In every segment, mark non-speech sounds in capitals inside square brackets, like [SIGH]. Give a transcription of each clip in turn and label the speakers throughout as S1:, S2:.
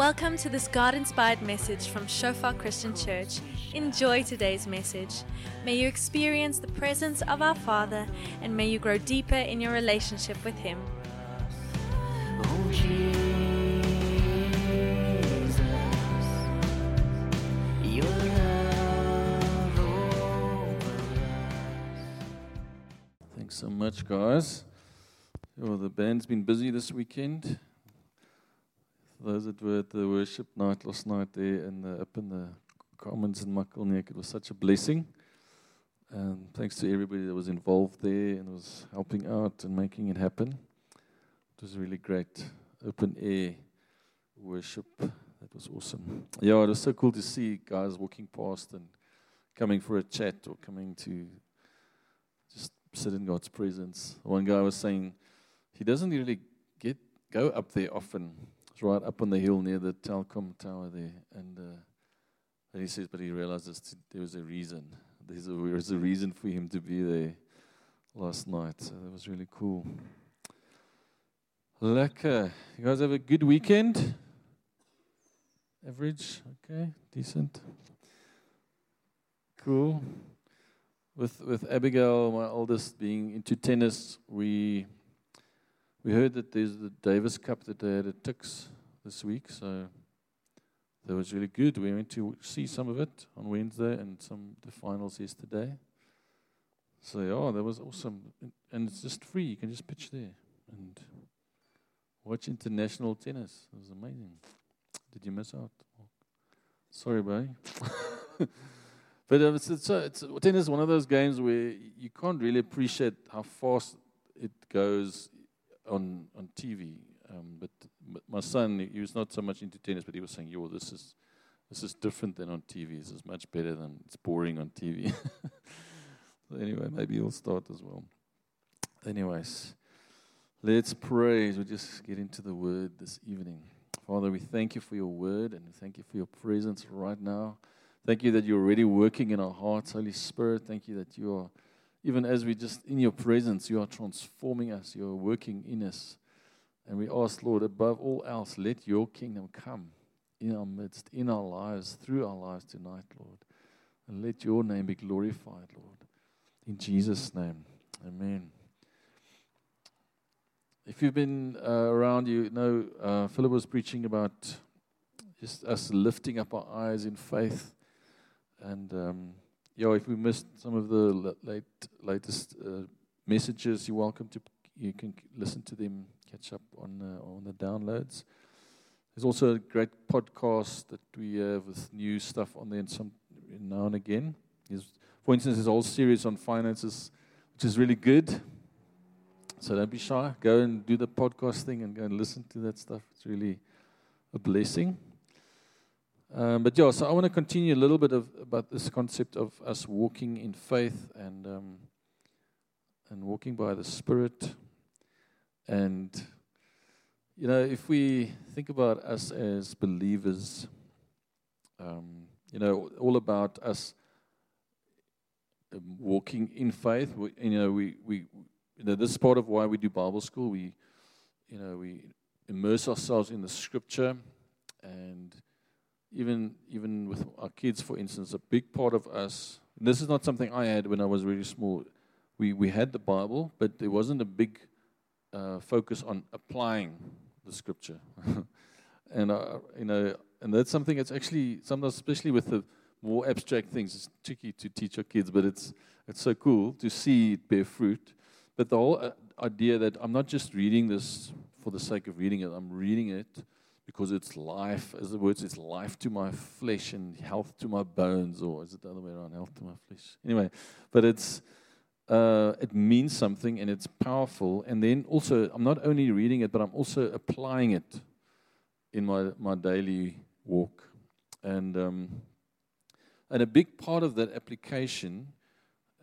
S1: Welcome to this God inspired message from Shofar Christian Church. Enjoy today's message. May you experience the presence of our Father and may you grow deeper in your relationship with Him.
S2: Oh, Jesus, your love over
S3: Thanks so much, guys. Well, the band's been busy this weekend. Those that were at the worship night last night there and up in the Commons in Muckleneuk, it was such a blessing. And thanks to everybody that was involved there and was helping out and making it happen. It was really great. Open air worship. That was awesome. Yeah, it was so cool to see guys walking past and coming for a chat or coming to just sit in God's presence. One guy was saying he doesn't really get go up there often. It's right up on the hill near the Telkom tower there, and uh, and he says, but he realizes there was a reason. There's a, there was a reason for him to be there last night. So that was really cool. Lekker. You guys have a good weekend? Average? Okay, decent. Cool with with Abigail, my oldest, being into tennis, we we heard that there's the Davis Cup that they had at Tuks this week, so that was really good. We went to see some of it on Wednesday and some the finals yesterday. So yeah, that was awesome, and, it's just free. You can just pitch there and watch international tennis. It was amazing. Did you miss out? Sorry, buddy. [LAUGHS] But uh, it's, it's, it's, tennis is one of those games where you can't really appreciate how fast it goes on on TV. Um, but, but my son, he was not so much into tennis, but he was saying, "Yo, this is this is different than on TV. This is much better than it's boring on TV." so [LAUGHS] anyway, maybe he'll start as well. Anyways, let's pray. We just get into the Word this evening. Father, we thank you for your Word and thank you for your presence right now. Thank you that you're already working in our hearts, Holy Spirit. Thank you that you are, even as we just in your presence, you are transforming us, you are working in us. And we ask, Lord, above all else, let your kingdom come in our midst, in our lives, through our lives tonight, Lord. And let your name be glorified, Lord. In Jesus' name, amen. If you've been uh, around, you know uh, Philip was preaching about just us lifting up our eyes in faith. And um, yeah, if we missed some of the late latest uh, messages, you're welcome to. You can listen to them, catch up on uh, on the downloads. There's also a great podcast that we have with new stuff on there, and some now and again. There's, for instance, there's whole series on finances, which is really good. So don't be shy. Go and do the podcast thing and go and listen to that stuff. It's really a blessing. Um, but yeah, so I want to continue a little bit of about this concept of us walking in faith and um, and walking by the Spirit. And you know, if we think about us as believers, um, you know, all about us um, walking in faith. We, you know, we we you know this is part of why we do Bible school. We you know we immerse ourselves in the Scripture and even even with our kids, for instance, a big part of us. this is not something I had when I was really small. We we had the Bible, but there wasn't a big uh, focus on applying the Scripture, [LAUGHS] and uh, you know, and that's something that's actually sometimes, especially with the more abstract things, it's tricky to teach our kids, but it's it's so cool to see it bear fruit. But the whole uh, idea that I'm not just reading this for the sake of reading it, I'm reading it because it's life, as the word says, life to my flesh and health to my bones, or is it the other way around, health to my flesh? Anyway, but it's uh, it means something and it's powerful. And then also, I'm not only reading it, but I'm also applying it in my my daily walk, and um, and a big part of that application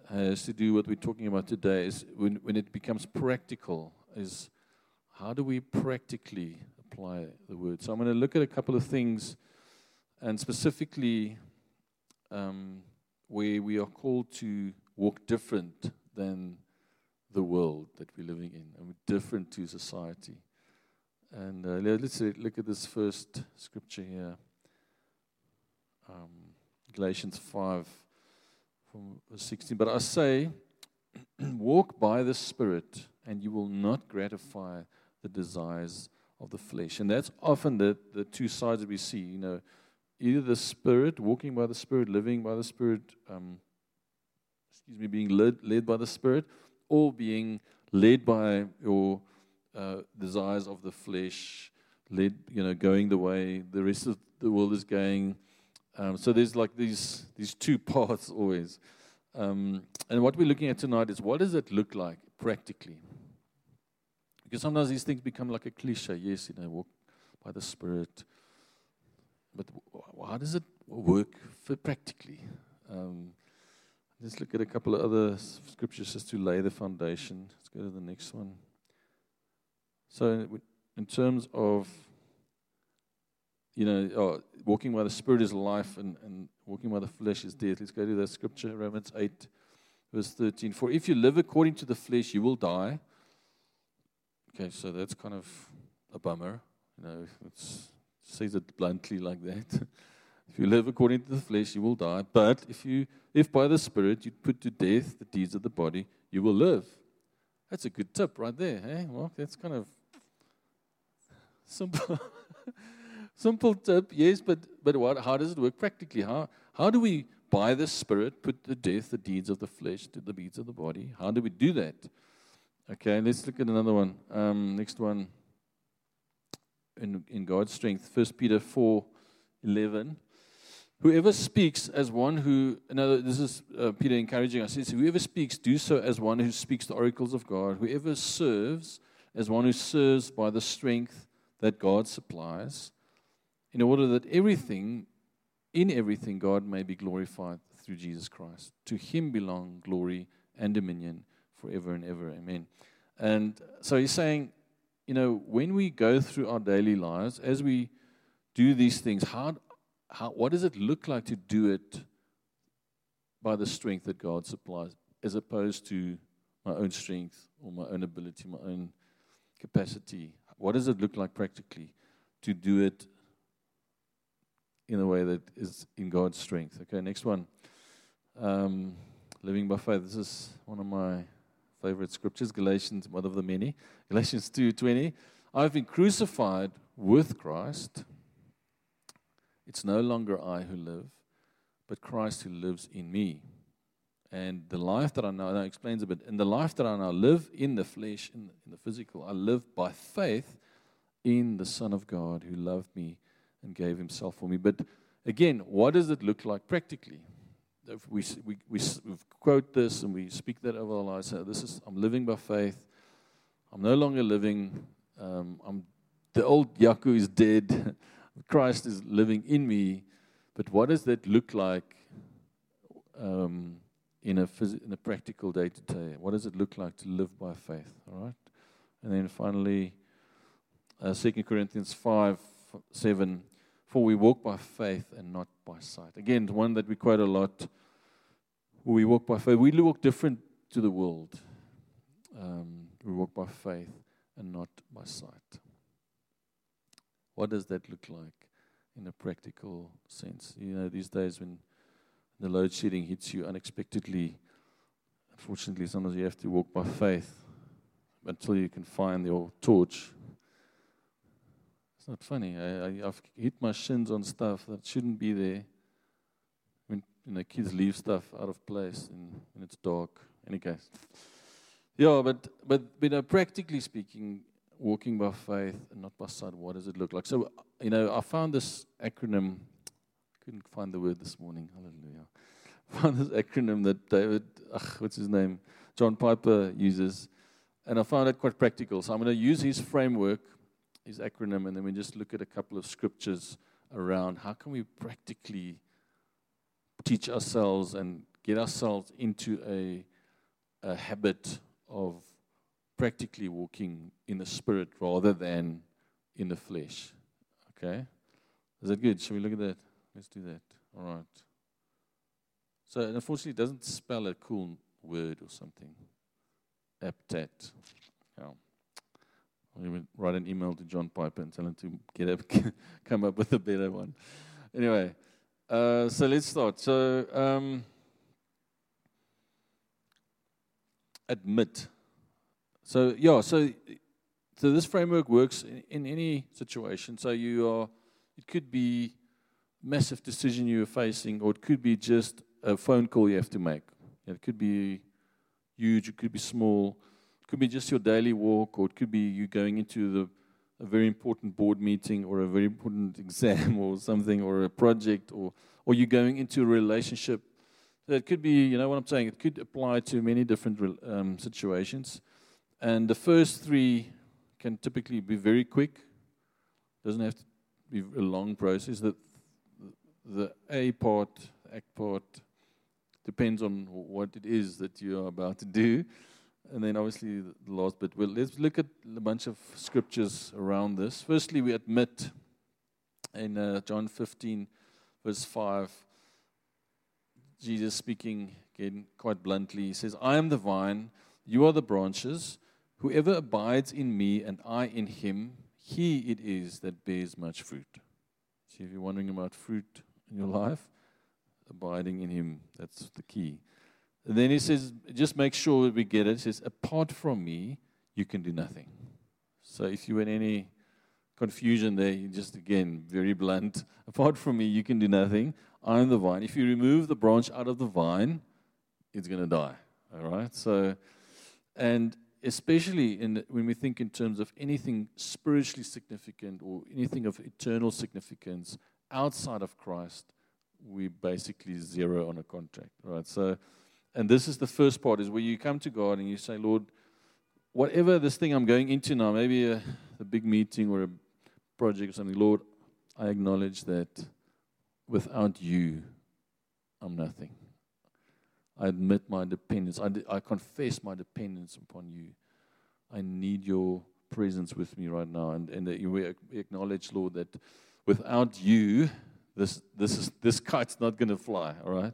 S3: has to do what we're talking about today. Is when when it becomes practical, is how do we practically apply the word. So I'm going to look at a couple of things, and specifically um, where we are called to walk different than the world that we're living in, and different to society. And uh, let's look at this first scripture here um, Galatians 5 from verse 16. But I say, [CLEARS THROAT] walk by the Spirit, and you will not gratify the desires of the flesh. And that's often the, the two sides that we see. You know, either the Spirit, walking by the Spirit, living by the Spirit, um, excuse me, being led, led by the Spirit, or being led by your uh, desires of the flesh, led, you know, going the way the rest of the world is going. Um, so there's like these these two [LAUGHS] paths always. Um, and what we're looking at tonight is what does it look like practically? Because sometimes these things become like a cliche. Yes, you know, walk by the Spirit. But how does it work practically? Um, let's look at a couple of other scriptures just to lay the foundation. Let's go to the next one. So, in terms of, you know, oh, walking by the Spirit is life and, and walking by the flesh is death. Let's go to that scripture, Romans 8, verse 13. For if you live according to the flesh, you will die. Okay, so that's kind of a bummer. You know, it's, it says it bluntly like that. [LAUGHS] if you live according to the flesh, you will die. But if you, if by the Spirit you put to death the deeds of the body, you will live. That's a good tip right there, hey? Well, that's kind of simple. [LAUGHS] simple tip, yes, but but what? How does it work practically? How how do we, by the Spirit, put to death the deeds of the flesh to the deeds of the body? How do we do that? Okay, let's look at another one. Um, next one. In, in God's strength, First Peter four, eleven. Whoever speaks as one who, no, this is uh, Peter encouraging us. Says, Whoever speaks, do so as one who speaks the oracles of God. Whoever serves, as one who serves by the strength that God supplies, in order that everything, in everything, God may be glorified through Jesus Christ. To him belong glory and dominion forever and ever. Amen. And so he's saying, you know, when we go through our daily lives, as we do these things, how, how, what does it look like to do it by the strength that God supplies, as opposed to my own strength or my own ability, my own capacity? What does it look like practically to do it in a way that is in God's strength? Okay, next one. Um, living by faith. This is one of my favorite scriptures, Galatians, one of the many. [LAUGHS] Galatians 2:20. I've been crucified with Christ. It's no longer I who live, but Christ who lives in me. And the life that I now, now explains a bit, in the life that I now live in the flesh, in the, in the physical, I live by faith in the Son of God who loved me and gave himself for me. But again, what does it look like practically? If we, we, we, quote this and we speak that over our lives. So this is, I'm living by faith. I'm no longer living. Um, I'm, the old Yaku is dead. [LAUGHS] Christ is living in me. But what does that look like um, in, a phys- in a practical day to day? What does it look like to live by faith? All right. And then finally, uh, 2 Corinthians 5 7. For we walk by faith and not by sight. Again, one that we quote a lot. We walk by faith. We walk different to the world. Um, we walk by faith and not by sight. What does that look like in a practical sense? You know, these days when the load shedding hits you unexpectedly, unfortunately, sometimes you have to walk by faith until you can find your torch. It's not funny. I, I, I've hit my shins on stuff that shouldn't be there. You know kids leave stuff out of place and when it's dark. Any case. Yeah, but but you know, uh, practically speaking, walking by faith and not by sight, what does it look like? So you know, I found this acronym. Couldn't find the word this morning. Hallelujah. [LAUGHS] Found this acronym that David, ugh, what's his name, John Piper uses, and I found it quite practical. So I'm going to use his framework, his acronym, and then we just look at a couple of scriptures around how can we practically teach ourselves and get ourselves into a, a habit of practically walking in the spirit rather than in the flesh. Okay? Is that good? Shall we look at that? Let's do that. All right. So, unfortunately, it doesn't spell a cool word or something. APTAT. Yeah. We would write an email to John Piper and tell him to get up, [LAUGHS] come up with a better one. Anyway, uh, so let's start. So, um, admit. So, yeah, so so this framework works in, in any situation. So you are, it could be massive decision you're facing, or it could be just a phone call you have to make. It could be huge, it could be small, it could be just your daily walk, or it could be you going into the a very important board meeting or a very important [LAUGHS] exam or something or a project or or you going into a relationship. So it could be, you know what I'm saying, it could apply to many different um, situations. And the first three can typically be very quick. Doesn't have to be a long process. The, the A part, act part, depends on what it is that you are about to do. And then obviously the last bit. Well, let's look at a bunch of scriptures around this. Firstly, we admit in uh, John 15, verse 5, Jesus speaking again quite bluntly, he says, I am the vine, you are the branches. Whoever abides in me and I in him, he it is that bears much fruit. See, if you're wondering about fruit in your life, abiding in him, that's the key. Then he says, just make sure that we get it. He says, apart from me, you can do nothing. So if you had any confusion there, you just again, very blunt. [LAUGHS] Apart from me, you can do nothing. I'm the vine. If you remove the branch out of the vine, it's going to die. All right? So, and especially in, when we think in terms of anything spiritually significant or anything of eternal significance outside of Christ, we basically zero on a contract, right? So, and this is the first part is where you come to God and you say, Lord, whatever this thing I'm going into now, maybe a, a big meeting or a project or something, Lord, I acknowledge that without you, I'm nothing. I admit my dependence. I, I confess my dependence upon you. I need your presence with me right now. And, and we acknowledge, Lord, that without you, this, this, is, this kite's not going to fly, all right?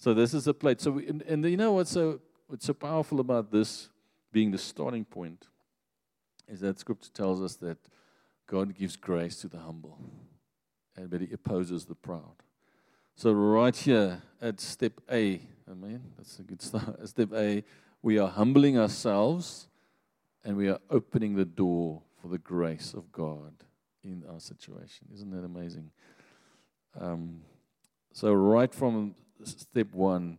S3: So this is a plate. So we, and, and you know what's so, what's so powerful about this being the starting point is that Scripture tells us that God gives grace to the humble, and but He opposes the proud. So right here at step A, Amen. That's a good start. Step A, we are humbling ourselves and we are opening the door for the grace of God in our situation. Isn't that amazing? Um, so, right from step one,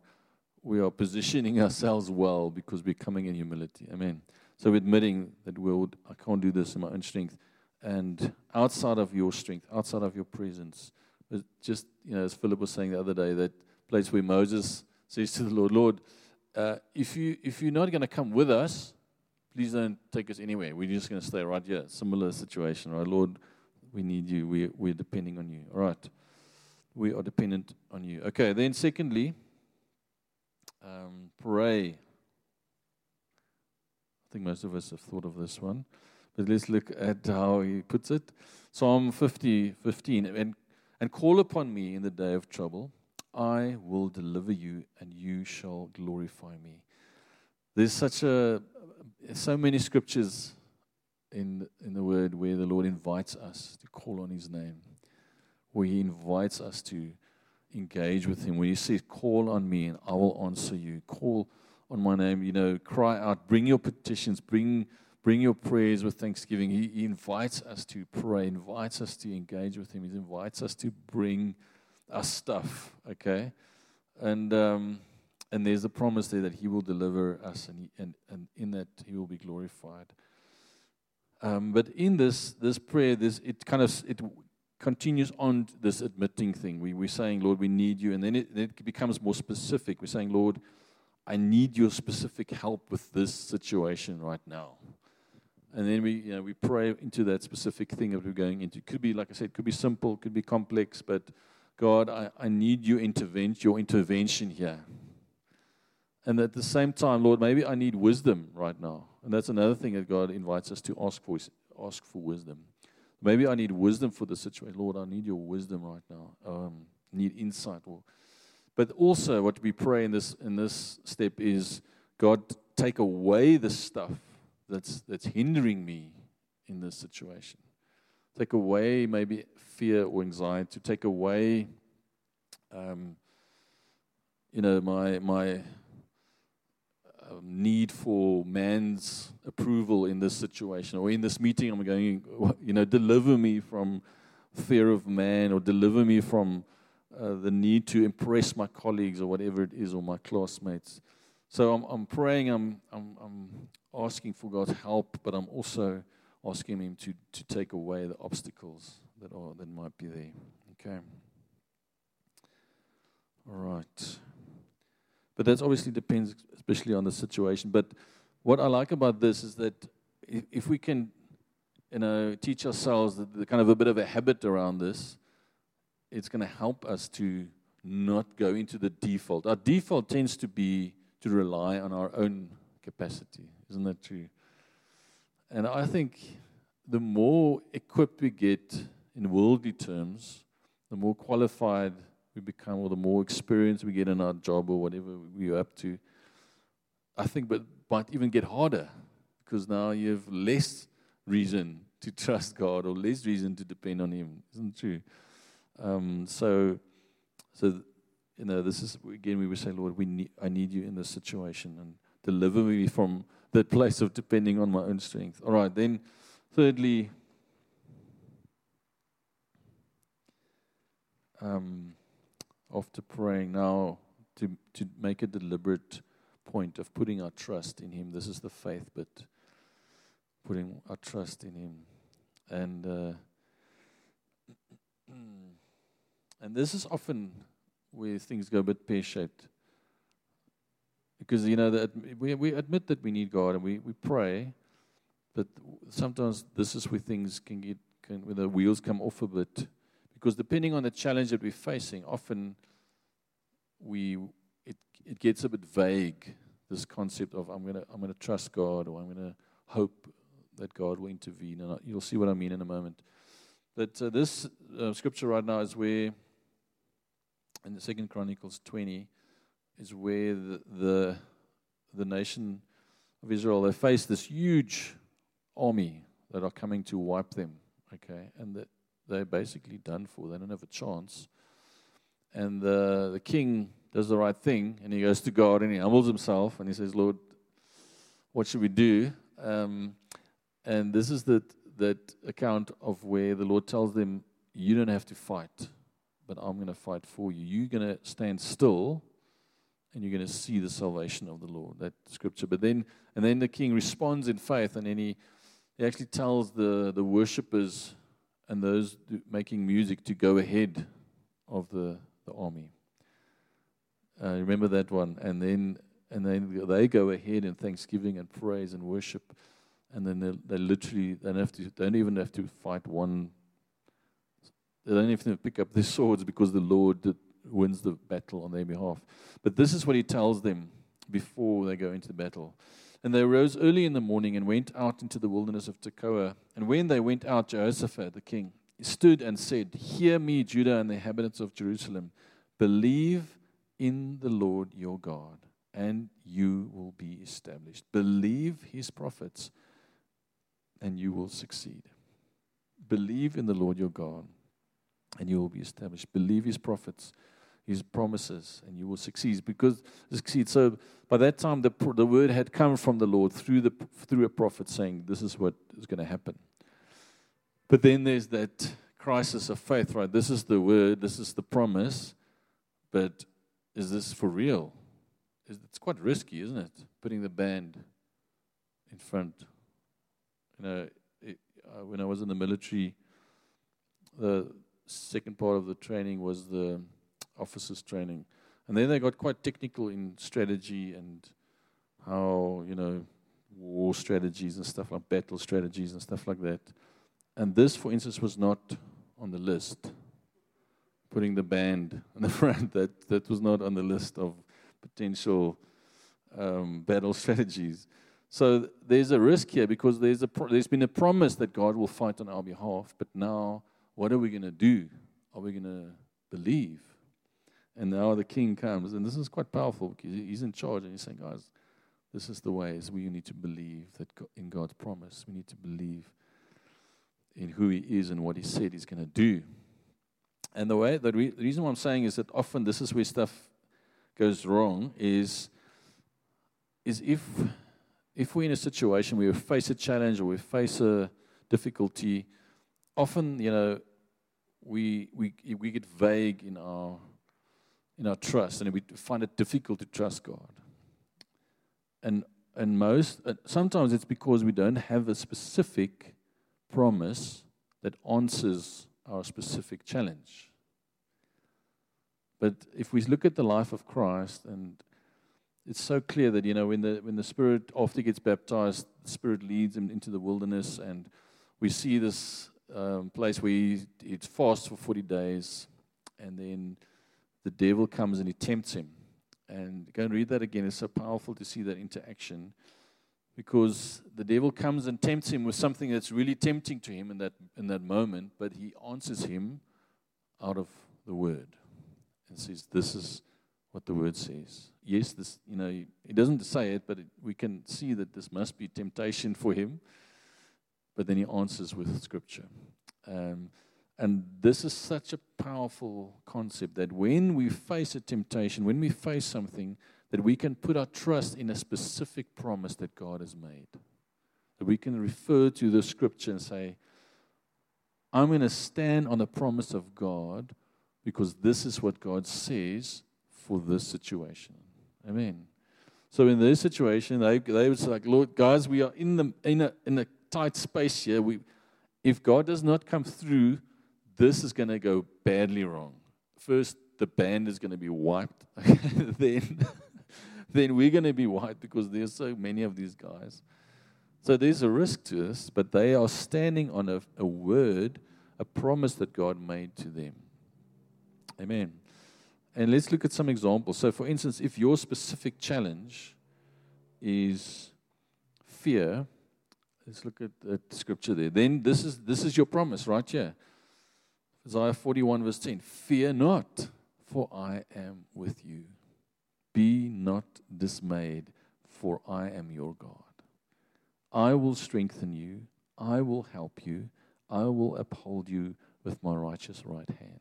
S3: we are positioning [LAUGHS] ourselves well because we're coming in humility. Amen. So, admitting that we'll, I can't do this in my own strength. And outside of your strength, outside of your presence, just, you know, as Philip was saying the other day, that place where Moses says to the Lord, Lord, uh, if, you, if you're not going to come with us, please don't take us anywhere. We're just going to stay right here. Similar situation, right? Lord, we need you. We, we're depending on you. All right. We are dependent on you. Okay, then secondly, um, pray. I think most of us have thought of this one. But let's look at how he puts it. Psalm 50, 15. And, and call upon me in the day of trouble I will deliver you and you shall glorify me. There's such a so many scriptures in in the word where the Lord invites us to call on his name. Where he invites us to engage with him. Where he says, Call on me and I will answer you. Call on my name, you know, cry out, bring your petitions, bring bring your prayers with thanksgiving. He, he invites us to pray, invites us to engage with him. He invites us to bring our stuff, okay? And um, and there's a promise there that He will deliver us, and he, and and in that He will be glorified. Um, but in this this prayer, this it kind of it continues on this admitting thing. We we're saying, Lord, we need you, and then it, then it becomes more specific. We're saying, Lord, I need your specific help with this situation right now. And then we, you know, we pray into that specific thing that we're going into. It could be, like I said, could be simple, could be complex, but God, I, I need your intervention, your intervention here. And at the same time, Lord, maybe I need wisdom right now. And that's another thing that God invites us to ask for, ask for wisdom. Maybe I need wisdom for the situation. Lord, I need your wisdom right now. Um, need insight. Or, but also, what we pray in this in this step is, God, take away the stuff that's that's hindering me in this situation. Take away maybe fear or anxiety, take away, um, you know, my my need for man's approval in this situation or in this meeting. I'm going, you know, deliver me from fear of man or deliver me from uh, the need to impress my colleagues or whatever it is or my classmates. So I'm, I'm praying, I'm, I'm, I'm asking for God's help, but I'm also asking Him to, to take away the obstacles that, are, that might be there. Okay. All right. But that obviously depends, especially on the situation. But what I like about this is that if, we can, you know, teach ourselves the, the kind of a bit of a habit around this, it's going to help us to not go into the default. Our default tends to be to rely on our own capacity. Isn't that true? And I think the more equipped we get in worldly terms, the more qualified we become, or the more experience we get in our job or whatever we're up to. I think, but might even get harder because now you have less reason to trust God or less reason to depend on Him. Isn't it true? Um, so, so you know, this is again we would say, Lord, we need, I need you in this situation and deliver me from that place of depending on my own strength. All right, then, thirdly, um, after praying now to to make a deliberate point of putting our trust in Him. This is the faith but putting our trust in Him, and uh, [CLEARS THROAT] and this is often where things go a bit pear shaped. Because you know that we we admit that we need God and we, we pray, but sometimes this is where things can get can where the wheels come off a bit. Because depending on the challenge that we're facing, often we it it gets a bit vague. This concept of I'm gonna I'm gonna trust God or I'm gonna hope that God will intervene, and you'll see what I mean in a moment. But uh, this uh, scripture right now is where in the Second Chronicles 20 is where the, the, the nation of Israel they face this huge army that are coming to wipe them. Okay, and that they're basically done for. They don't have a chance. And the the king does the right thing, and he goes to God and he humbles himself and he says, "Lord, what should we do?" Um, and this is the that account of where the Lord tells them, "You don't have to fight." but I'm going to fight for you. You're going to stand still and you're going to see the salvation of the Lord. That scripture. But then, and then the king responds in faith, and then he, he actually tells the, the worshippers and those making music to go ahead of the, the army. Uh, remember that one. And then, and then they go ahead in thanksgiving and praise and worship. And then they, they literally they don't, have to, they don't even have to fight one they don't even have to pick up their [LAUGHS] swords because the Lord wins the battle on their behalf. But this is what he tells them before they go into the battle. And they rose early in the morning and went out into the wilderness of Tekoa. And when they went out, Jehoshaphat, the king, stood and said, Hear me, Judah and the inhabitants of Jerusalem. Believe in the Lord your God, and you will be established. Believe his prophets, and you will succeed. Believe in the Lord your God and you will be established. Believe his prophets, his promises, and you will succeed. Because succeed. So by that time, the the word had come from the Lord through the through a prophet saying, "This is what is going to happen." But then there's that crisis of faith, right? This is the word, this is the promise, but is this for real? It's quite risky, isn't it? Putting the band in front. You know, it, uh, when I was in the military, the second part of the training was the officers training. And then they got quite technical in strategy and how, you know, war strategies and stuff like battle strategies and stuff like that. And this, for instance, was not on the list. Putting the band [LAUGHS] in the front, that, that was not on the list of potential um, battle [LAUGHS] strategies. So there's a risk here because there's, a pro- there's been a promise that God will fight on our behalf, but now what are we going to do? Are we going to believe? And now the king comes, and this is quite powerful because he's in charge, and he's saying, guys, this is the ways we need to believe that in God's promise. We need to believe. in who He is and what He said He's going to do. And the way the, the reason why I'm saying is that often this is where stuff goes wrong is is if if we're in a situation where we face a challenge or we face a difficulty, often you know we we we get vague in our in our trust and we find it difficult to trust God. And and most uh, sometimes it's because we don't have a specific promise that answers our specific challenge. But if we look at the life of Christ, and it's so clear that you know when the when the Spirit after gets baptized, the Spirit leads him into the wilderness, and we see this um, place where he, he fasts for forty days, and then the devil comes and he tempts him. And go and read that again. It's so powerful to see that interaction because the devil comes and tempts him with something that's really tempting to him in that, in that moment, but he answers him out of the word and says, This is what the word says. Yes, this, you know, he doesn't say it, but it, we can see that this must be temptation for him. But then he answers with scripture. Um, and this is such a powerful concept that when we face a temptation, when we face something, that we can put our trust in a specific promise that God has made. That we can refer to the scripture and say, I'm going to stand on the promise of God because this is what God says for this situation. Amen. So in this situation, they, they was like, Lord, guys, we are in the in a in a tight space here. We if God does not come through this is going to go badly wrong. First, the band is going to be wiped. [LAUGHS] then, [LAUGHS] then we're going to be wiped because there's so many of these guys. So there's a risk to this, but they are standing on a, a word, a promise that God made to them. Amen. And let's look at some examples. So, for instance, if your specific challenge is fear, let's look at, at scripture there. Then this is this is your promise right here. Isaiah 41, verse 10 Fear not, for I am with you. Be not dismayed, for I am your God. I will strengthen you, I will help you, I will uphold you with my righteous right hand.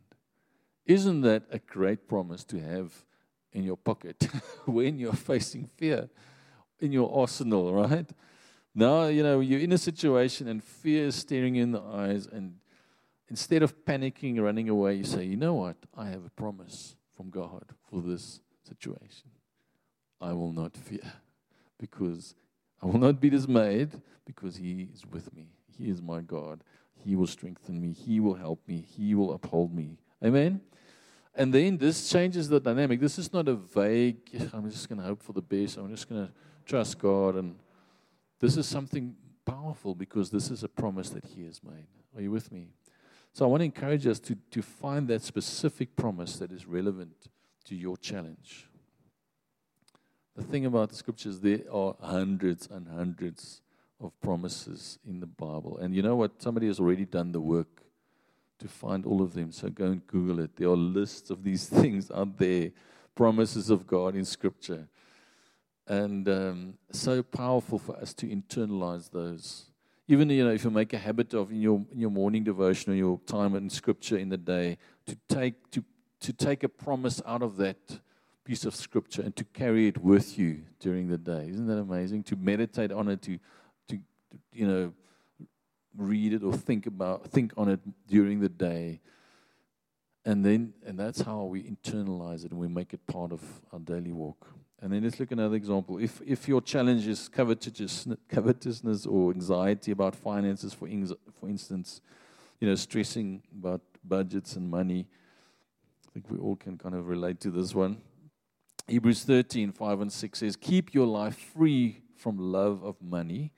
S3: Isn't that a great promise to have in your pocket [LAUGHS] when you're facing fear? In your arsenal, right? Now, you know, you're in a situation and fear is staring you in the eyes and instead of panicking, running away, you say, you know what? I have a promise from God for this situation. I will not fear because I will not be dismayed because He is with me. He is my God. He will strengthen me. He will help me. He will uphold me. Amen. And then this changes the dynamic. This is not a vague, I'm just going to hope for the best. I'm just going to trust God. And this is something powerful because this is a promise that He has made. Are you with me? So I want to encourage us to, to find that specific promise that is relevant to your challenge. The thing about the scriptures, there are hundreds and hundreds of promises in the Bible. And you know what? Somebody has already done the work to find all of them. So go and Google it. There are lists of these [LAUGHS] things out there, promises of God in Scripture. And um, so powerful for us to internalize those even you know if you make a habit of in your in your morning devotion or your time in scripture in the day to take to to take a promise out of that piece of scripture and to carry it with you during the day. Isn't that amazing? To meditate on it to to, to you know read it or think about think on it during the day and then and that's how we internalize it and we make it part of our daily walk and then let's look at another example. If, if your challenge is covetousness, covetousness or anxiety about finances, for, for instance, you know, stressing about budgets and money, I think we all can kind of relate to this one. Hebrews 13, 5 and 6 says, Keep your life free from love of money.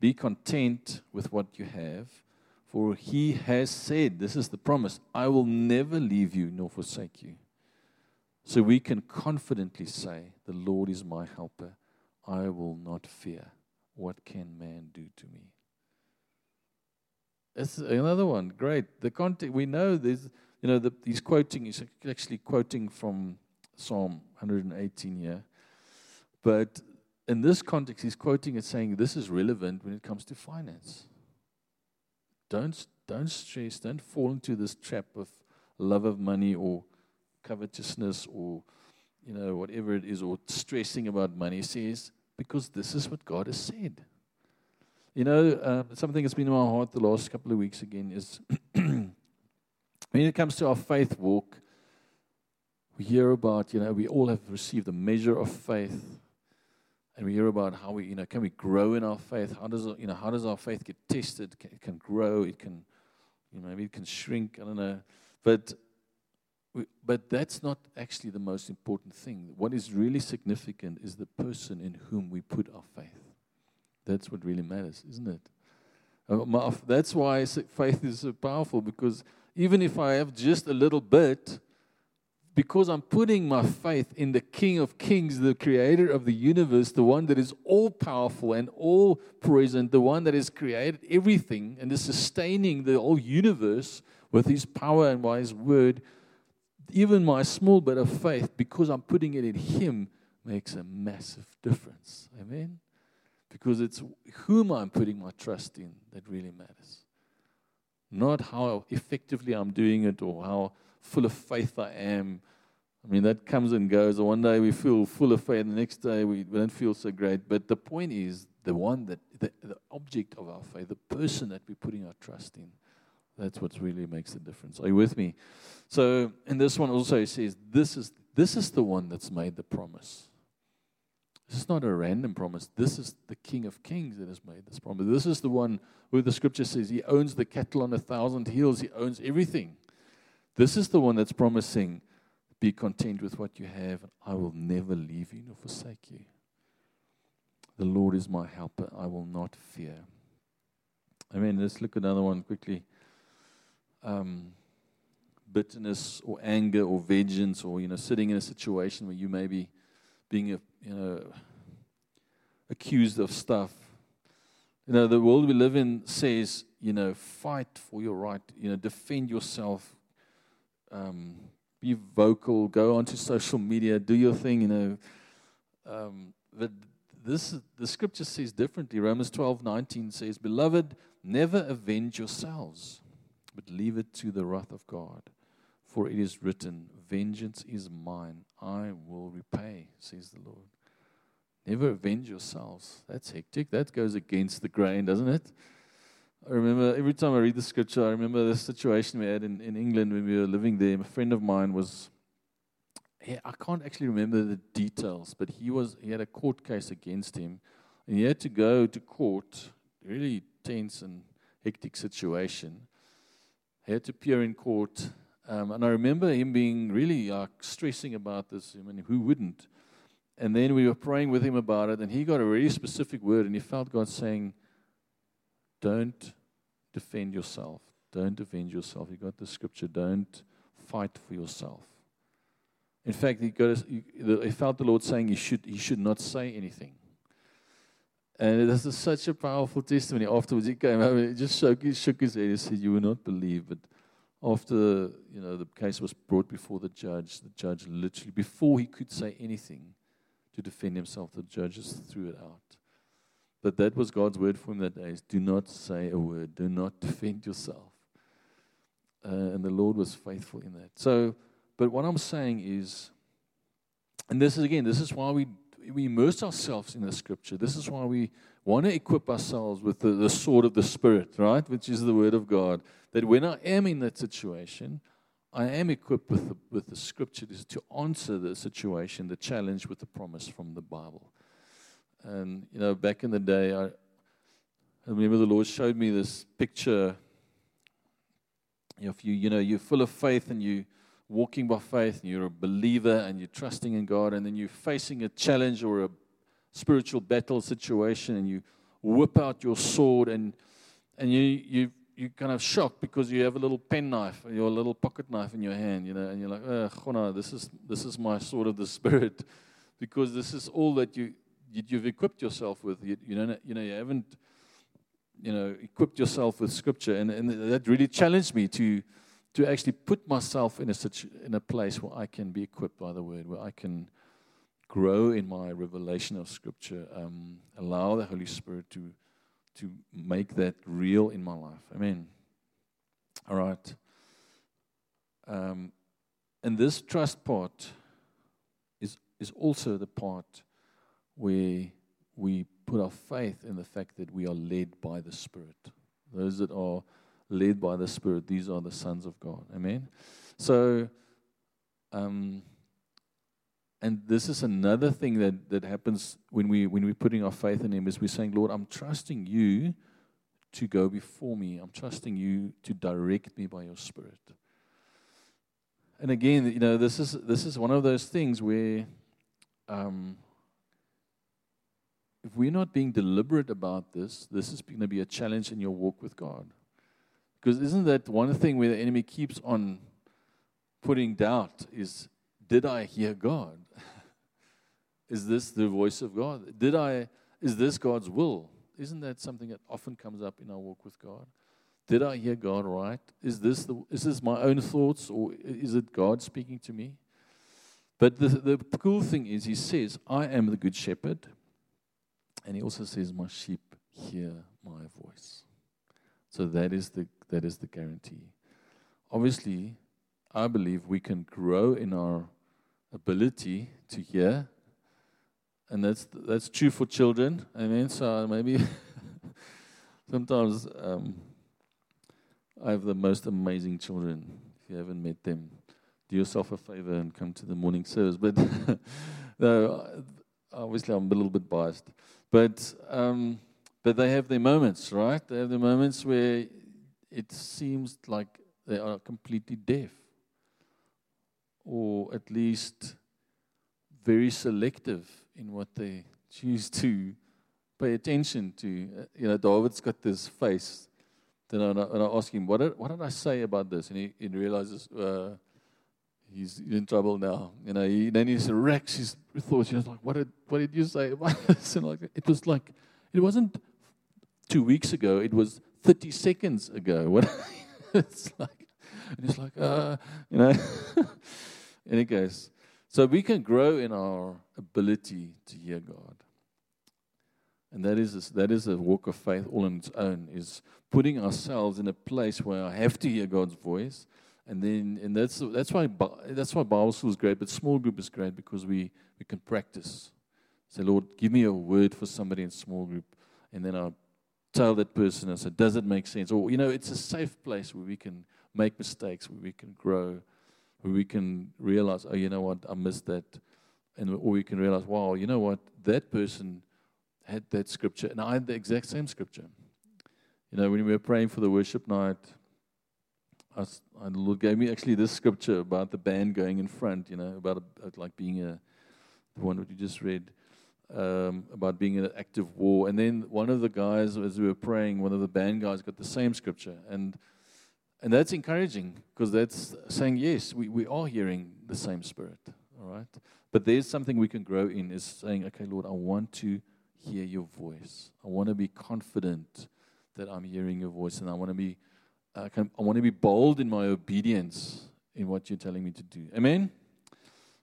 S3: Be content with what you have. For he has said, This is the promise, I will never leave you nor forsake you. So we can confidently say, The Lord is my helper. I will not fear. What can man do to me? That's another one. Great. The context we know there's you know the, he's quoting he's actually quoting from Psalm 118 here. But in this context, he's quoting it saying this is relevant when it comes to finance. Don't don't stress. Don't fall into this trap of love of money or covetousness or you know whatever it is or stressing about money. Says because this is what God has said. You know, uh, something that's been in my heart the last couple of weeks again is [CLEARS THROAT] when it comes to our faith walk, we hear about, you know, we all have received a measure of faith. And we hear about how we, you know, can we grow in our faith? How does, you know, how does our faith get tested? It can grow. It can, you know, maybe it can shrink. I don't know. But, we, but that's not actually the most important thing. What is really significant is the person in whom we put our faith. That's what really matters, isn't it? Uh, That's why faith is so powerful because even if I have just a little bit, because I'm putting my faith in the King of Kings, the creator of the universe, the one that is all powerful and all present, the one that has created everything and is sustaining the whole universe with his power and by his word, even my small bit of faith, because I'm putting it in him, makes a massive difference. Amen? Because it's whom I'm putting my trust in that really matters. Not how effectively I'm doing it or how full of faith I am. I mean, that comes and goes. One day we feel full of faith, the next day we don't feel so great. But the point is, the one that, the, the object of our faith, the person that we're putting our trust in, that's what really makes the difference. Are you with me? So, in this one also, says, this is, this is the one that's made the promise. This is not a random promise. This is the King of Kings that has made this promise. This is the one who the scripture says he owns the cattle on a thousand hills, he owns everything. This is the one that's promising, be content with what you have, and I will never leave you nor forsake you. The Lord is my helper, I will not fear. I mean, let's look at another one quickly. Um, bitterness or anger or vengeance, or you know, sitting in a situation where you may be being a, you know, accused of stuff. You know, the world we live in says, you know, fight for your right, you know, defend yourself, um, be vocal, go onto social media, do your thing, you know. Um, but this, the scripture says differently. Romans 12 19 says, Beloved, never avenge yourselves, but leave it to the wrath of God. For it is written, Vengeance is mine, I will repay, says the Lord. Never avenge yourselves. That's hectic. That goes against the grain, doesn't it? I remember every time I read the scripture, I remember the situation we had in, in England when we were living there. A friend of mine was, he, I can't actually remember the details, but he was he had a court case against him, and he had to go to court. Really tense and hectic situation. He had to appear in court, um, and I remember him being really stressing about this. I mean, who wouldn't? And then we were praying with him about it, and he got a really specific word, and he felt God saying, Don't defend yourself. Don't defend yourself. You got the scripture, don't fight for yourself. In fact, he, got he, he felt the Lord saying he should, he should not say anything. And this is such a powerful testimony. Afterwards, he came home and he just shook, he shook his head. He said, You will not believe. But after you know the case was brought before the judge, the judge literally, before he could say anything to defend himself, the judge just threw it out. But that was God's word for him that day: is do not say a word, do not defend yourself. Uh, and the Lord was faithful in that. So, but what I'm saying is, and this is again, this is why we we immerse ourselves in the Scripture. This is why we want to equip ourselves with the, the sword of the Spirit, right, which is the Word of God. That when I am in that situation, I am equipped with the, with the Scriptures to answer the situation, the challenge with the promise from the Bible. And you know, back in the day, I, I remember the Lord showed me this picture. If you, you know, you're full of faith and you're walking by faith and you're a believer and you're trusting in God and then you're facing a challenge or a spiritual battle situation and you whip out your sword and and you you you're kind of shocked because you have a little pen knife or your little pocket knife in your hand, you know, and you're like, oh, this is this is my sword of the [LAUGHS] spirit, because this is all that you you- you've equipped yourself with. You, you don't you know you haven't you know equipped yourself with scripture, and and that really challenged me to to actually put myself in a situ- in a place where I can be equipped by the word, where I can grow in my revelation of Scripture, um, allow the Holy Spirit to to make that real in my life. Amen. All right. Um, and this trust part is, is also the part where we put our faith in the fact that we are led by the Spirit. Those that are led by the Spirit, these are the sons of God. Amen. So, um, and this is another thing that, that happens when we when we're putting our faith in Him is we're saying, Lord, I'm trusting you to go before me. I'm trusting you to direct me by your Spirit. And again, you know, this is this is one of those things where um, if we're not being deliberate about this, this is going to be a challenge in your walk with God. Because isn't that one thing where the enemy keeps on putting doubt is did I hear God? [LAUGHS] is this the voice of God? Did I is this God's will? Isn't that something that often comes up in our walk with God? Did I hear God right? Is this the, is this my own thoughts or is it God speaking to me? But the, the cool thing is, he says, I am the good shepherd. And he also says, My sheep hear my voice. So that is the, that is the guarantee. Obviously, I believe we can grow in our ability to hear. And that's, that's true for children. I mean, so maybe [LAUGHS] sometimes um, I have the most amazing children. If you haven't met them, do yourself a favor and come to the morning service. But [LAUGHS] no, obviously, I'm a little bit biased. But um, but they have their moments, right? They have the moments where it seems like they are completely deaf, or at least very selective in what they choose to pay attention to. You know, David's got this face then I, and I ask him, what did, what did I say about this? And he, he realizes uh, he's in trouble now. You know, he, then he wrecks his thoughts. He's like, what did, what did you say? [LAUGHS] And like, it was like, it wasn't two weeks ago. It was 30 seconds ago. [LAUGHS] It's like, and he's like, uh, you know. in [LAUGHS] any case, so we can grow in our ability to hear God. And that is, a, that is a walk of faith all on its own, is putting ourselves in a place where I have to hear God's voice. And then, and that's, that's, why, that's why Bible school is great, but small group is great because we, we can practice. Say, Lord, give me a word for somebody in small group. And then I tell that person, I say, does it make sense? Or, you know, it's a safe place where we can make mistakes, where we can grow, where we can realize, oh, you know what, I missed that. And, or we can realize, wow, you know what, that person had that scripture, and I had the exact same scripture. You know, when we were praying for the worship night, I, the Lord gave me actually this scripture about the band going in front, you know, about a, like being a, the one that you just read, um, about being in an active war. And then one of the guys, as we were praying, one of the band guys got the same scripture. And and that's encouraging because that's saying, yes, we, we are hearing the same spirit, all right? But there's something we can grow in is saying, okay, Lord, I want to hear your voice. I want to be confident that I'm hearing your voice, and I want to be, uh, can, I want to be bold in my obedience in what you're telling me to do. Amen.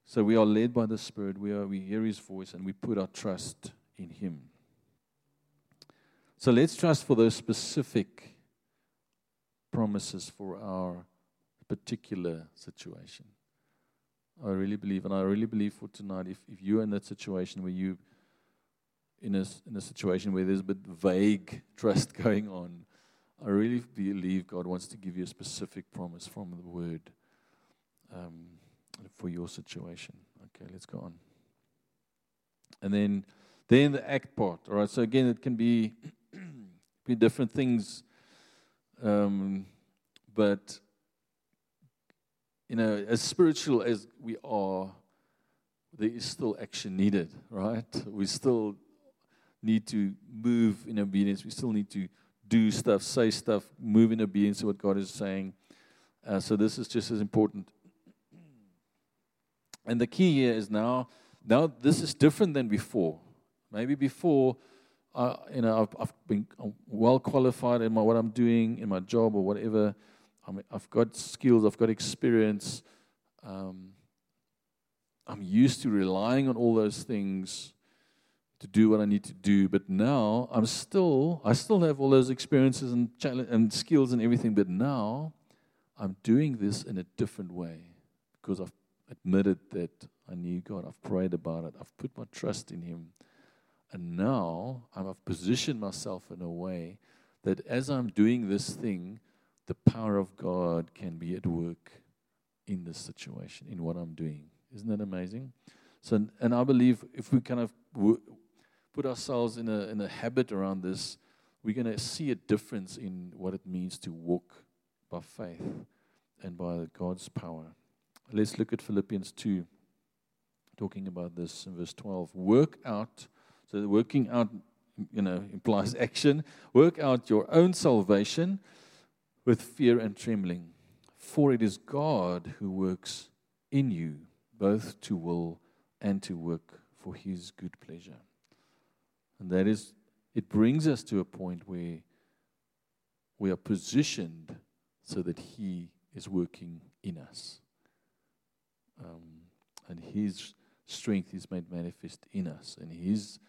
S3: So we are led by the Spirit. We are we hear His voice, and we put our trust in Him. So let's trust for those specific promises for our particular situation. I really believe, and I really believe for tonight, if, if you're in that situation where you in a, in a situation where there's a bit vague trust [LAUGHS] going on, I really believe God wants to give you a specific promise from the Word um, for your situation. Okay, let's go on. And then, then the act part. All right. So again, it can be [CLEARS THROAT] be different things, um, but you know, as spiritual as we are, there is still action needed. Right. We still need to move in obedience. We still need to do stuff, say stuff, move in obedience to what God is saying. Uh, so this is just as important. And the key here is now, now this is different than before. Maybe before, uh, you know, I've, I've been well qualified in my, what I'm doing in my job or whatever. I I've got skills, I've got experience. Um, I'm used to relying on all those things to do what I need to do. But now I'm still, I still have all those experiences and, and skills and everything. But now I'm doing this in a different way because I've admitted that I need God. I've prayed about it. I've put my trust in Him. And now I've positioned myself in a way that as I'm doing this thing, the power of God can be at work in this situation, in what I'm doing. Isn't that amazing? So, and I believe if we kind of put ourselves in a, in a habit around this, we're going to see a difference in what it means to walk by faith and by God's power. Let's look at Philippians 2, talking about this in verse 12. Work out, so working out, you know, [LAUGHS] implies action. Work out your own salvation with fear and trembling. For it is God who works in you, both to will and to work for his good pleasure. And that is, it brings us to a point where we are positioned so that he is working in us. Um, and his strength is made manifest in us. And his,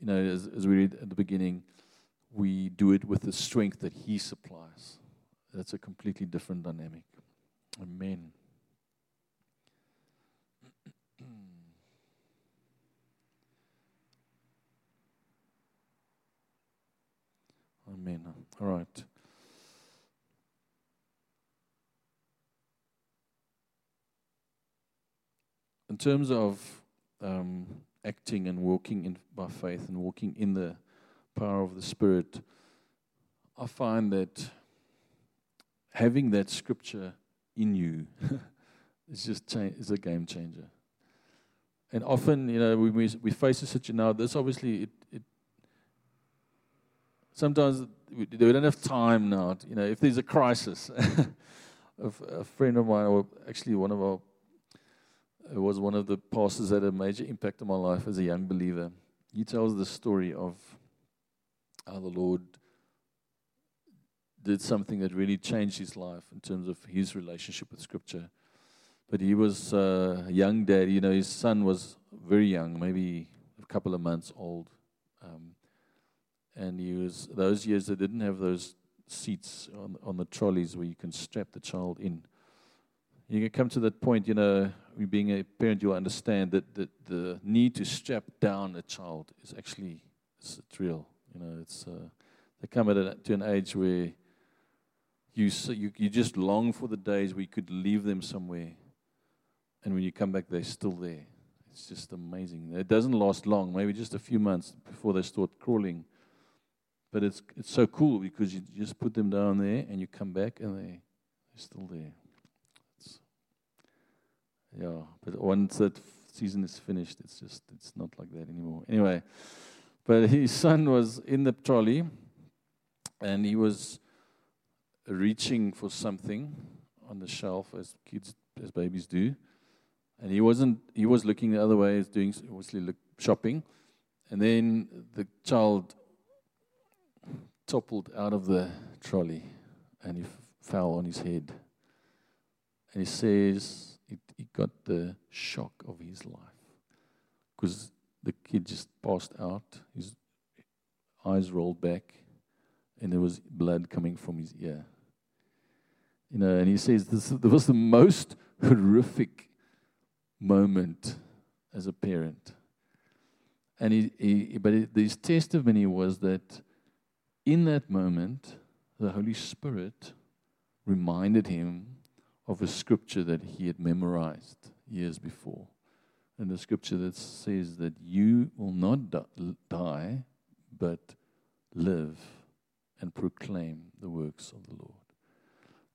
S3: you know, as, as we read at the beginning, we do it with the strength that he supplies. That's a completely different dynamic. Amen. Amen. All right. In terms of um, acting and walking in, by faith and walking in the power of the Spirit, I find that having that scripture in you [LAUGHS] is just cha- is a game changer. And often, you know, we we, face a situation now. This obviously it sometimes we, don't have time now. To, you know, if there's a crisis, [LAUGHS] a, friend of mine, or actually one of our, was one of the pastors that had a major impact on my life as a young believer. He tells the story of how the Lord did something that really changed his life in terms of his relationship with Scripture. But he was uh, a young dad. You know, his son was very young, maybe a couple of months old. And those years they didn't have those seats on on the trolleys where you can strap the child in. You can come to that point, you know, being a parent, you'll understand that the, the need to strap down a child is actually it's, it's real. You know, it's uh, they come at a, to an age where you, you you just long for the days where you could leave them somewhere, and when you come back, they're still there. It's just amazing. It doesn't last long, maybe just a few months before they start crawling. But it's it's so cool because you just put them down there and you come back and they, they're still there. It's, yeah, but once that season is finished, it's just it's not like that anymore. Anyway, but [LAUGHS] his son was in the trolley, and he was reaching for something on the shelf as kids as babies do, and he wasn't. He was looking the other way, doing obviously look, shopping, and then the child toppled out of the trolley and he fell on his head. And he says it, he got the shock of his life because the kid just passed out, his eyes rolled back, and there was blood coming from his ear. You know, and he says this, this was the most horrific moment as a parent. And he, he but his testimony was that in that moment, the Holy Spirit reminded him of a scripture that he had memorized years before. And the scripture that says that you will not die, but live and proclaim the works of the Lord.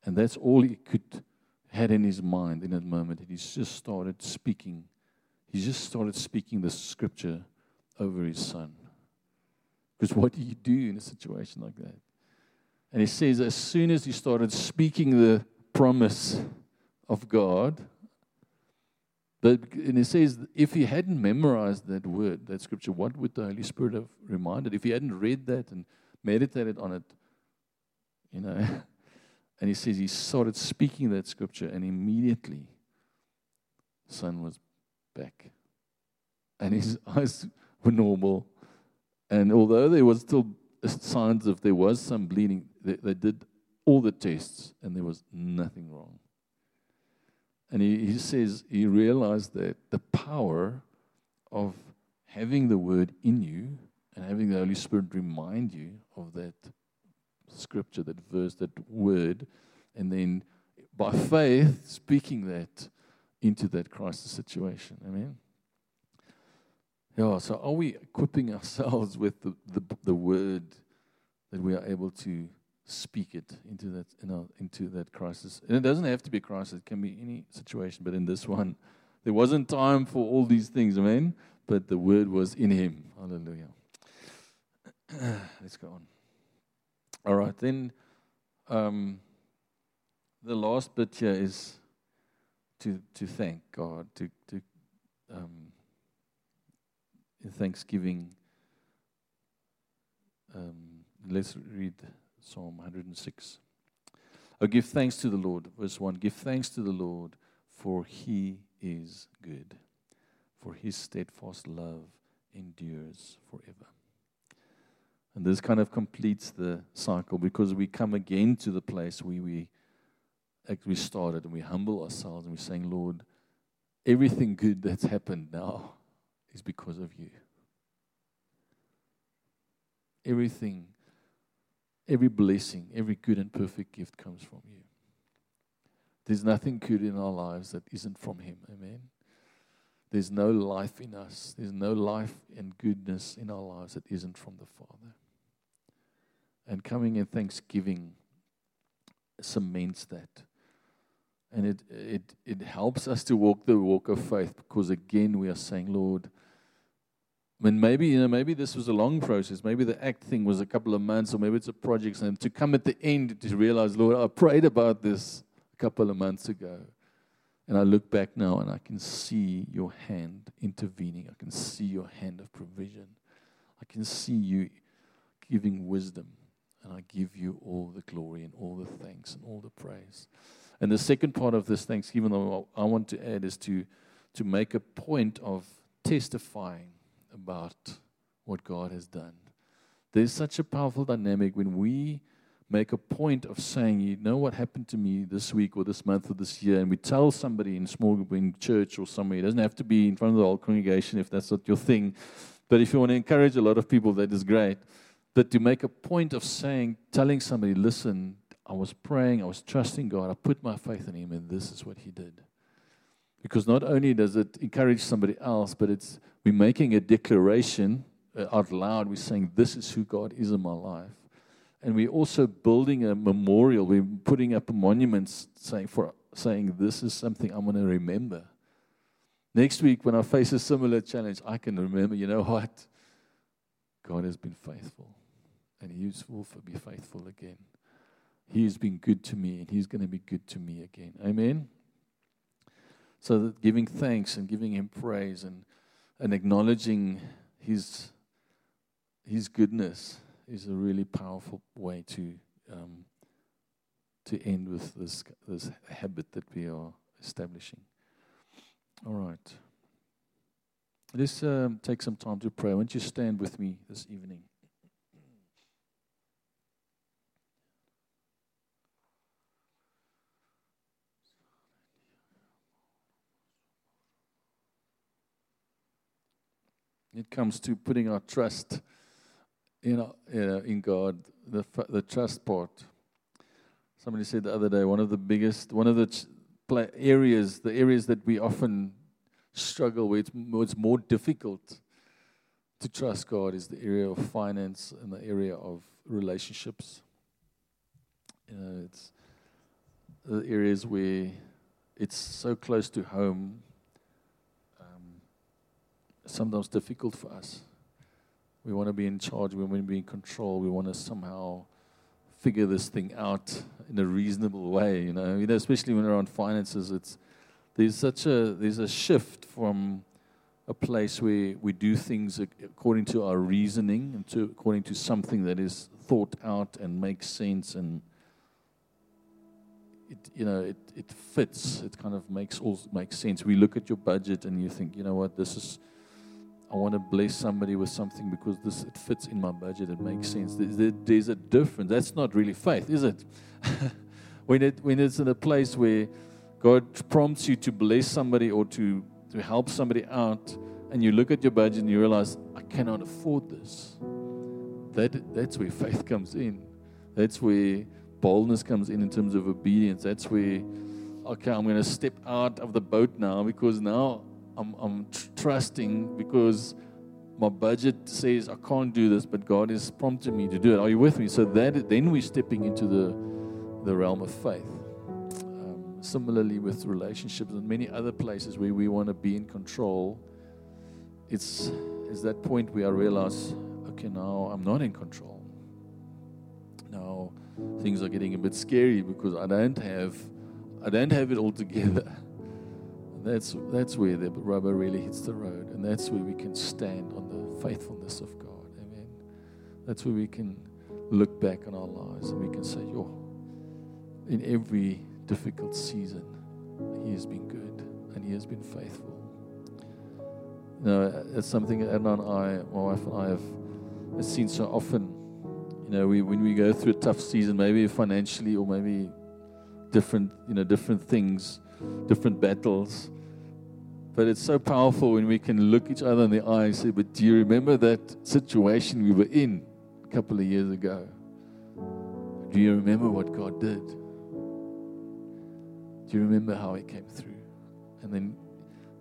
S3: And that's all he could had in his mind in that moment. And he just started speaking. He just started speaking the scripture over his son. Because what do you do in a situation like that? And he says, as soon as he started speaking the promise of God, that, and he says, if he hadn't memorized that word, that scripture, what would the Holy Spirit have reminded? If he hadn't read that and meditated on it, you know. [LAUGHS] And he says he started speaking that scripture, and immediately, son was back. And his [LAUGHS] eyes were normal. And although there was still signs of there was some bleeding, they, they did all the tests, and there was nothing wrong. And he, he says he realized that the power of having the word in you and having the Holy Spirit remind you of that scripture, that verse, that word, and then by faith speaking that into that crisis situation. Amen. Yeah, so are we equipping ourselves with the, the, the word that we are able to speak it into that you know, into that crisis? And it doesn't have to be a crisis, it can be any situation, but in this one, there wasn't time for all these things, amen. But the word was in him. Hallelujah. [CLEARS THROAT] Let's go on. All right, then um, the last bit here is to to thank God, to to um, in thanksgiving. Um, let's read Psalm 106. Oh, give thanks to the Lord. Verse 1 Give thanks to the Lord, for he is good, for his steadfast love endures forever. And this kind of completes the cycle because we come again to the place where we we started and we humble ourselves and we're saying, Lord, everything good that's happened now is because of you. Everything, every blessing, every good and perfect gift comes from you. There's nothing good in our lives that isn't from Him. Amen. There's no life in us. There's no life and goodness in our lives that isn't from the Father. And coming in thanksgiving cements that. And it, it, it helps us to walk the walk of faith because, again, we are saying, Lord, I mean, maybe, you know, maybe this was a long process. Maybe the act thing was a couple of months, or maybe it's a project. And to come at the end to realize, Lord, I prayed about this a couple of months ago. And I look back now and I can see your hand intervening. I can see your hand of provision. I can see you giving wisdom. And I give you all the glory and all the thanks and all the praise. And the second part of this thanksgiving that I want to add is to, to make a point of testifying about what God has done. There's such a powerful dynamic when we make a point of saying, you know what happened to me this week or this month or this year, and we tell somebody in small group, in church or somewhere. It doesn't have to be in front of the whole congregation if that's not your thing. But if you want to encourage a lot of people, that is great. But to make a point of saying, telling somebody, listen, I was praying, I was trusting God, I put my faith in Him, and this is what He did. Because not only does it encourage somebody else, but it's we're making a declaration uh, out loud. We're saying, This is who God is in my life. And we're also building a memorial. We're putting up a monument saying, for, saying This is something I'm going to remember. Next week, when I face a similar challenge, I can remember, you know what? God has been faithful. And He will be faithful again. He has been good to me, and He's going to be good to me again. Amen. So that giving thanks and giving Him praise and, and acknowledging His, His goodness is a really powerful way to, um, to end with this, this habit that we are establishing. All right. Let's um, take some time to pray. Why don't you stand with me this evening? It comes to putting our trust in, our, know, in God, the, the trust part. Somebody said the other day, one of the biggest, one of the ch- areas, the areas that we often struggle with, it's more difficult to trust God is the area of finance and the area of relationships. You know, it's the areas where it's so close to home sometimes difficult for us. We want to be in charge, we want to be in control, we want to somehow figure this thing out in a reasonable way, you know. You know, especially when around finances, it's there's such a there's a shift from a place where we do things according to our reasoning and to according to something that is thought out and makes sense and it you know it, it fits it kind of makes all makes sense we look at your budget and you think you know what this is I want to bless somebody with something because this it fits in my budget. It makes sense. There's, there's a difference. That's not really faith, is it? [LAUGHS] when it when it's in a place where God prompts you to bless somebody or to to help somebody out, and you look at your budget and you realize I cannot afford this. That that's where faith comes in. That's where boldness comes in in terms of obedience. That's where okay, I'm going to step out of the boat now because now I'm, I'm tr- trusting because my budget says I can't do this, but God is prompting me to do it. Are you with me? So that then we're stepping into the the realm of faith. Um, similarly, with relationships and many other places where we want to be in control, it's it's that point where I realize, okay, now I'm not in control. Now things are getting a bit scary because I don't have I don't have it all together. [LAUGHS] That's that's where the rubber really hits the road, and that's where we can stand on the faithfulness of God. Amen. That's where we can look back on our lives and we can say, "Yo, in every difficult season, He has been good and He has been faithful." You know, it's something that Edna and I, my wife and I, have seen so often. You know, we when we go through a tough season, maybe financially or maybe different, you know, different things, different battles. But it's so powerful when we can look each other in the eye and say, "But do you remember that situation we were in a couple of years ago? Do you remember what God did? Do you remember how He came through?" And then,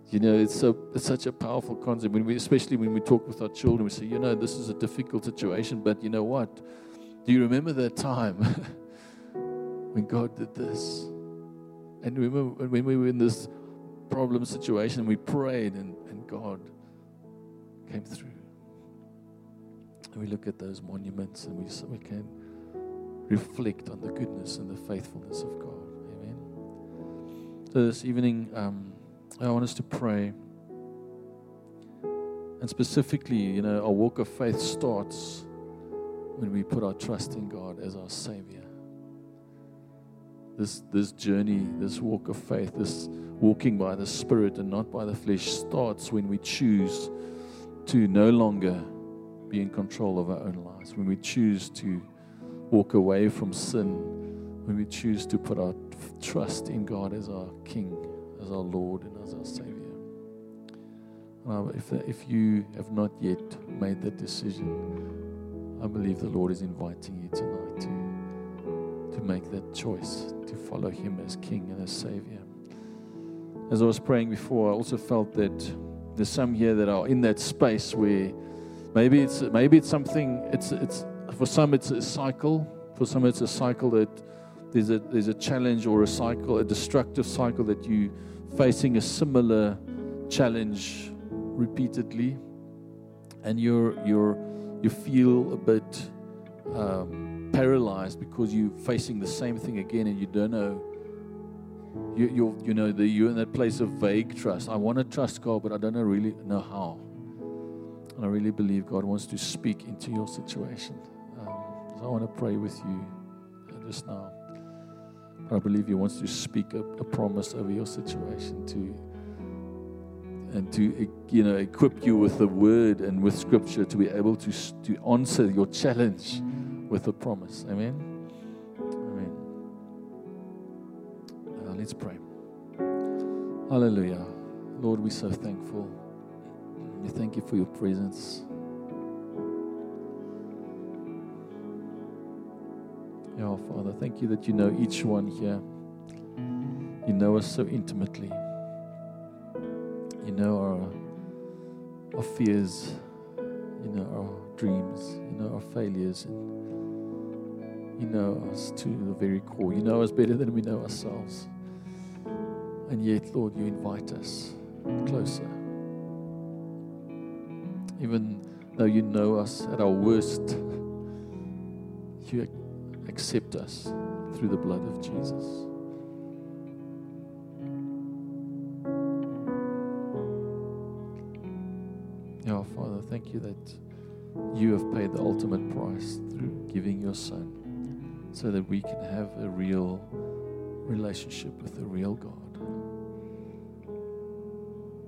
S3: you know, it's so it's such a powerful concept. When we, especially when we talk with our children, we say, "You know, this is a difficult situation, but you know what? Do you remember that time?" [LAUGHS] when God did this. And remember when we were in this problem situation, we prayed and, and God came through. And we look at those monuments and we, we can reflect on the goodness and the faithfulness of God. Amen. So this evening, um, I want us to pray. And specifically, you know, our walk of faith starts when we put our trust in God as our Savior this this journey, this walk of faith, this walking by the Spirit and not by the flesh starts when we choose to no longer be in control of our own lives. When we choose to walk away from sin, when we choose to put our trust in God as our King, as our Lord, and as our Savior. If, if you have not yet made that decision, I believe the Lord is inviting you tonight to, to make that choice, to follow Him as King and as Savior. As I was praying before, I also felt that there's some here that are in that space where maybe it's maybe it's something. It's it's for some it's a cycle. For some it's a cycle that there's a there's a challenge or a cycle, a destructive cycle that you facing a similar challenge repeatedly, and you're you're you feel a bit um, paralyzed because you're facing the same thing again, and you don't know. You you you know the you're in that place of vague trust. I want to trust God, but I don't know really know how. And I really believe God wants to speak into your situation. Um, so I want to pray with you uh, just now. I believe He wants to speak a, a promise over your situation to and to you know equip you with the word and with scripture to be able to to answer your challenge with a promise. Amen. Amen. Uh, let's pray. Hallelujah. Lord, we're so thankful. We thank you for your presence. Yeah, Father, thank you that you know each one here. You know us so intimately. You know our, our fears. You know our dreams. You know our failures. And you know us to the very core. You know us better than we know ourselves. And yet, Lord, you invite us closer. Even though you know us at our worst, you accept us through the blood of Jesus. Yeah, Father, thank you that you have paid the ultimate price through giving your Son so that we can have a real relationship with the real God.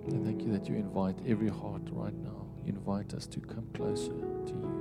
S3: And thank you that you invite every heart right now. You invite us to come closer to you.